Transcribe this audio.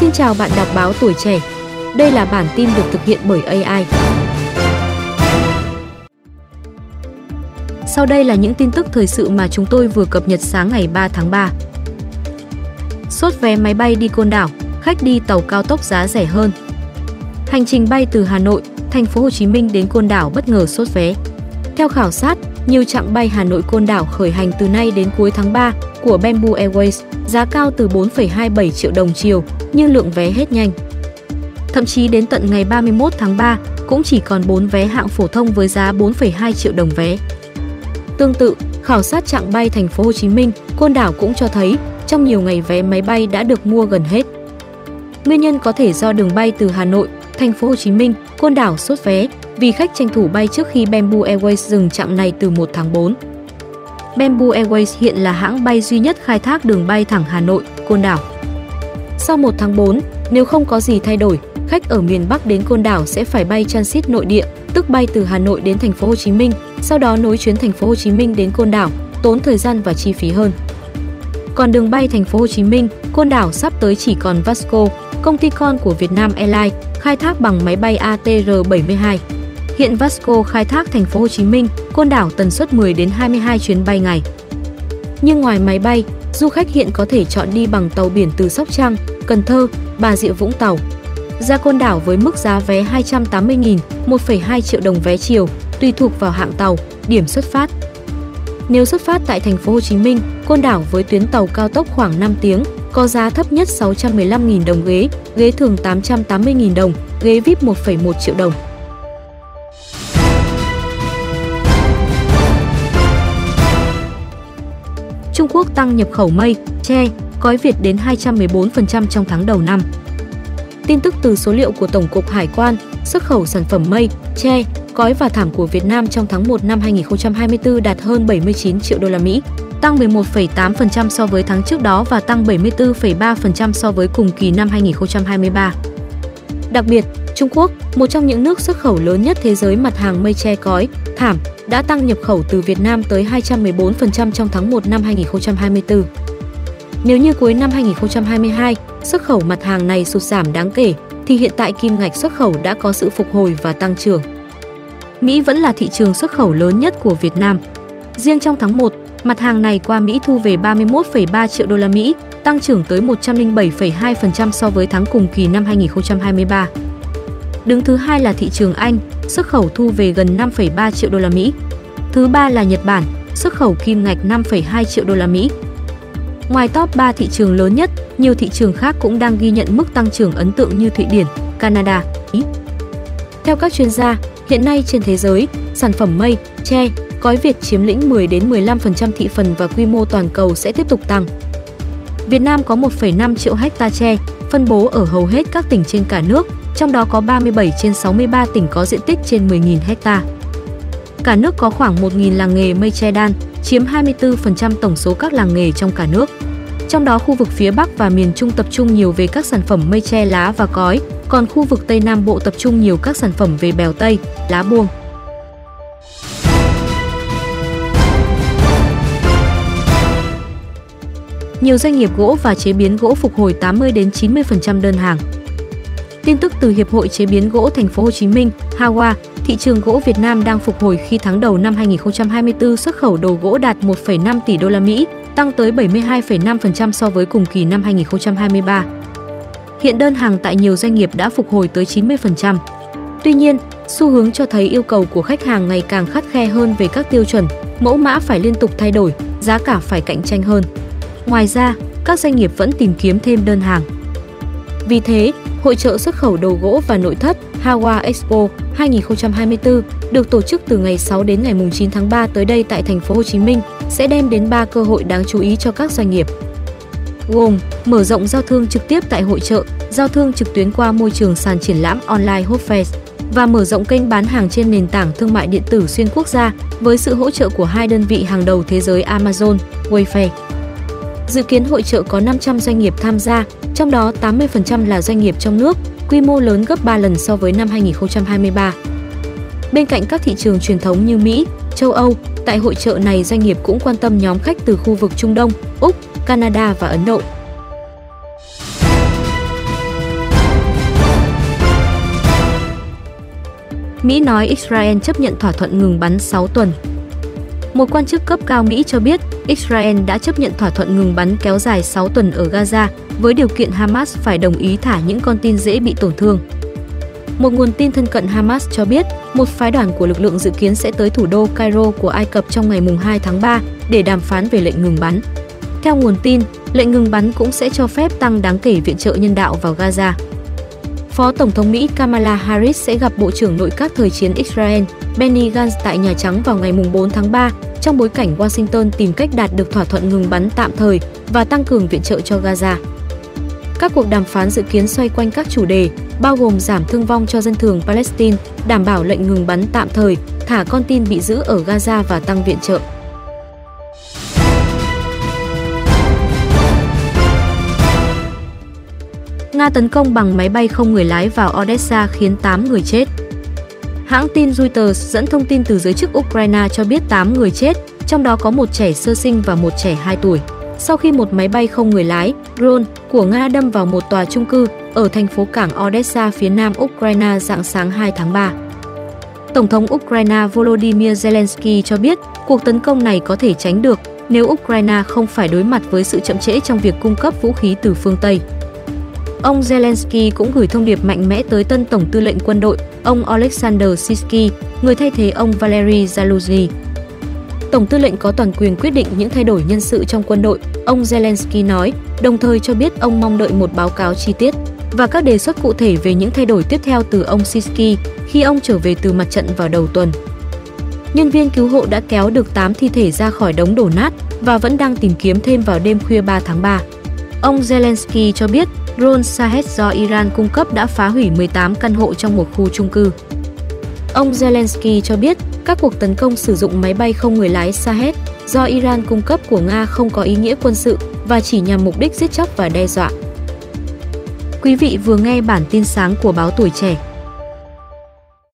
Xin chào bạn đọc báo tuổi trẻ. Đây là bản tin được thực hiện bởi AI. Sau đây là những tin tức thời sự mà chúng tôi vừa cập nhật sáng ngày 3 tháng 3. Sốt vé máy bay đi Côn Đảo, khách đi tàu cao tốc giá rẻ hơn. Hành trình bay từ Hà Nội, thành phố Hồ Chí Minh đến Côn Đảo bất ngờ sốt vé. Theo khảo sát, nhiều chặng bay Hà Nội Côn Đảo khởi hành từ nay đến cuối tháng 3 của Bamboo Airways, giá cao từ 4,27 triệu đồng chiều, nhưng lượng vé hết nhanh. Thậm chí đến tận ngày 31 tháng 3 cũng chỉ còn 4 vé hạng phổ thông với giá 4,2 triệu đồng vé. Tương tự, khảo sát chặng bay thành phố Hồ Chí Minh, Côn Đảo cũng cho thấy trong nhiều ngày vé máy bay đã được mua gần hết. Nguyên nhân có thể do đường bay từ Hà Nội, thành phố Hồ Chí Minh, Côn Đảo sốt vé vì khách tranh thủ bay trước khi Bamboo Airways dừng chặng này từ 1 tháng 4. Bamboo Airways hiện là hãng bay duy nhất khai thác đường bay thẳng Hà Nội, Côn Đảo. Sau 1 tháng 4, nếu không có gì thay đổi, khách ở miền Bắc đến Côn Đảo sẽ phải bay transit nội địa, tức bay từ Hà Nội đến thành phố Hồ Chí Minh, sau đó nối chuyến thành phố Hồ Chí Minh đến Côn Đảo, tốn thời gian và chi phí hơn. Còn đường bay thành phố Hồ Chí Minh, Côn Đảo sắp tới chỉ còn Vasco, công ty con của Vietnam Airlines, khai thác bằng máy bay ATR-72. Hiện Vasco khai thác thành phố Hồ Chí Minh, Côn Đảo tần suất 10 đến 22 chuyến bay ngày. Nhưng ngoài máy bay, du khách hiện có thể chọn đi bằng tàu biển từ Sóc Trăng, Cần Thơ, Bà Rịa Vũng Tàu. Ra Côn Đảo với mức giá vé 280.000, 1,2 triệu đồng vé chiều, tùy thuộc vào hạng tàu, điểm xuất phát. Nếu xuất phát tại thành phố Hồ Chí Minh, Côn Đảo với tuyến tàu cao tốc khoảng 5 tiếng, có giá thấp nhất 615.000 đồng ghế, ghế thường 880.000 đồng, ghế VIP 1,1 triệu đồng. Trung Quốc tăng nhập khẩu mây, tre, cói Việt đến 214% trong tháng đầu năm. Tin tức từ số liệu của Tổng cục Hải quan, xuất khẩu sản phẩm mây, tre, cói và thảm của Việt Nam trong tháng 1 năm 2024 đạt hơn 79 triệu đô la Mỹ, tăng 11,8% so với tháng trước đó và tăng 74,3% so với cùng kỳ năm 2023. Đặc biệt, Trung Quốc, một trong những nước xuất khẩu lớn nhất thế giới mặt hàng mây che cói, thảm, đã tăng nhập khẩu từ Việt Nam tới 214% trong tháng 1 năm 2024. Nếu như cuối năm 2022, xuất khẩu mặt hàng này sụt giảm đáng kể, thì hiện tại kim ngạch xuất khẩu đã có sự phục hồi và tăng trưởng. Mỹ vẫn là thị trường xuất khẩu lớn nhất của Việt Nam. Riêng trong tháng 1, mặt hàng này qua Mỹ thu về 31,3 triệu đô la Mỹ, tăng trưởng tới 107,2% so với tháng cùng kỳ năm 2023. Đứng thứ hai là thị trường Anh, xuất khẩu thu về gần 5,3 triệu đô la Mỹ. Thứ ba là Nhật Bản, xuất khẩu kim ngạch 5,2 triệu đô la Mỹ. Ngoài top 3 thị trường lớn nhất, nhiều thị trường khác cũng đang ghi nhận mức tăng trưởng ấn tượng như Thụy Điển, Canada, Ý. Theo các chuyên gia, hiện nay trên thế giới, sản phẩm mây, tre, cói Việt chiếm lĩnh 10 đến 15% thị phần và quy mô toàn cầu sẽ tiếp tục tăng. Việt Nam có 1,5 triệu hecta tre, phân bố ở hầu hết các tỉnh trên cả nước, trong đó có 37 trên 63 tỉnh có diện tích trên 10.000 hecta. Cả nước có khoảng 1.000 làng nghề mây tre đan, chiếm 24% tổng số các làng nghề trong cả nước. Trong đó khu vực phía Bắc và miền Trung tập trung nhiều về các sản phẩm mây tre lá và cói, còn khu vực Tây Nam Bộ tập trung nhiều các sản phẩm về bèo tây, lá buông. Nhiều doanh nghiệp gỗ và chế biến gỗ phục hồi 80 đến 90% đơn hàng. Tin tức từ Hiệp hội Chế biến gỗ Thành phố Hồ Chí Minh, Hawa, thị trường gỗ Việt Nam đang phục hồi khi tháng đầu năm 2024 xuất khẩu đồ gỗ đạt 1,5 tỷ đô la Mỹ, tăng tới 72,5% so với cùng kỳ năm 2023. Hiện đơn hàng tại nhiều doanh nghiệp đã phục hồi tới 90%. Tuy nhiên, xu hướng cho thấy yêu cầu của khách hàng ngày càng khắt khe hơn về các tiêu chuẩn, mẫu mã phải liên tục thay đổi, giá cả phải cạnh tranh hơn. Ngoài ra, các doanh nghiệp vẫn tìm kiếm thêm đơn hàng. Vì thế, Hội trợ xuất khẩu đồ gỗ và nội thất Hawa Expo 2024 được tổ chức từ ngày 6 đến ngày 9 tháng 3 tới đây tại thành phố Hồ Chí Minh sẽ đem đến 3 cơ hội đáng chú ý cho các doanh nghiệp. Gồm mở rộng giao thương trực tiếp tại hội trợ, giao thương trực tuyến qua môi trường sàn triển lãm online Hotfest và mở rộng kênh bán hàng trên nền tảng thương mại điện tử xuyên quốc gia với sự hỗ trợ của hai đơn vị hàng đầu thế giới Amazon, Wayfair. Dự kiến hội trợ có 500 doanh nghiệp tham gia, trong đó 80% là doanh nghiệp trong nước, quy mô lớn gấp 3 lần so với năm 2023. Bên cạnh các thị trường truyền thống như Mỹ, châu Âu, tại hội trợ này doanh nghiệp cũng quan tâm nhóm khách từ khu vực Trung Đông, Úc, Canada và Ấn Độ. Mỹ nói Israel chấp nhận thỏa thuận ngừng bắn 6 tuần một quan chức cấp cao Mỹ cho biết Israel đã chấp nhận thỏa thuận ngừng bắn kéo dài 6 tuần ở Gaza với điều kiện Hamas phải đồng ý thả những con tin dễ bị tổn thương. Một nguồn tin thân cận Hamas cho biết, một phái đoàn của lực lượng dự kiến sẽ tới thủ đô Cairo của Ai Cập trong ngày 2 tháng 3 để đàm phán về lệnh ngừng bắn. Theo nguồn tin, lệnh ngừng bắn cũng sẽ cho phép tăng đáng kể viện trợ nhân đạo vào Gaza. Phó Tổng thống Mỹ Kamala Harris sẽ gặp Bộ trưởng Nội các thời chiến Israel Benny Gantz tại Nhà Trắng vào ngày 4 tháng 3 trong bối cảnh Washington tìm cách đạt được thỏa thuận ngừng bắn tạm thời và tăng cường viện trợ cho Gaza. Các cuộc đàm phán dự kiến xoay quanh các chủ đề, bao gồm giảm thương vong cho dân thường Palestine, đảm bảo lệnh ngừng bắn tạm thời, thả con tin bị giữ ở Gaza và tăng viện trợ. Nga tấn công bằng máy bay không người lái vào Odessa khiến 8 người chết. Hãng tin Reuters dẫn thông tin từ giới chức Ukraine cho biết 8 người chết, trong đó có một trẻ sơ sinh và một trẻ 2 tuổi. Sau khi một máy bay không người lái, drone, của Nga đâm vào một tòa trung cư ở thành phố cảng Odessa phía nam Ukraine dạng sáng 2 tháng 3. Tổng thống Ukraine Volodymyr Zelensky cho biết cuộc tấn công này có thể tránh được nếu Ukraine không phải đối mặt với sự chậm trễ trong việc cung cấp vũ khí từ phương Tây. Ông Zelensky cũng gửi thông điệp mạnh mẽ tới tân tổng tư lệnh quân đội, ông Alexander Sisky, người thay thế ông Valery Zaluzny. Tổng tư lệnh có toàn quyền quyết định những thay đổi nhân sự trong quân đội, ông Zelensky nói, đồng thời cho biết ông mong đợi một báo cáo chi tiết và các đề xuất cụ thể về những thay đổi tiếp theo từ ông Sisky khi ông trở về từ mặt trận vào đầu tuần. Nhân viên cứu hộ đã kéo được 8 thi thể ra khỏi đống đổ nát và vẫn đang tìm kiếm thêm vào đêm khuya 3 tháng 3. Ông Zelensky cho biết drone Shahed do Iran cung cấp đã phá hủy 18 căn hộ trong một khu chung cư. Ông Zelensky cho biết các cuộc tấn công sử dụng máy bay không người lái Shahed do Iran cung cấp của Nga không có ý nghĩa quân sự và chỉ nhằm mục đích giết chóc và đe dọa. Quý vị vừa nghe bản tin sáng của báo Tuổi Trẻ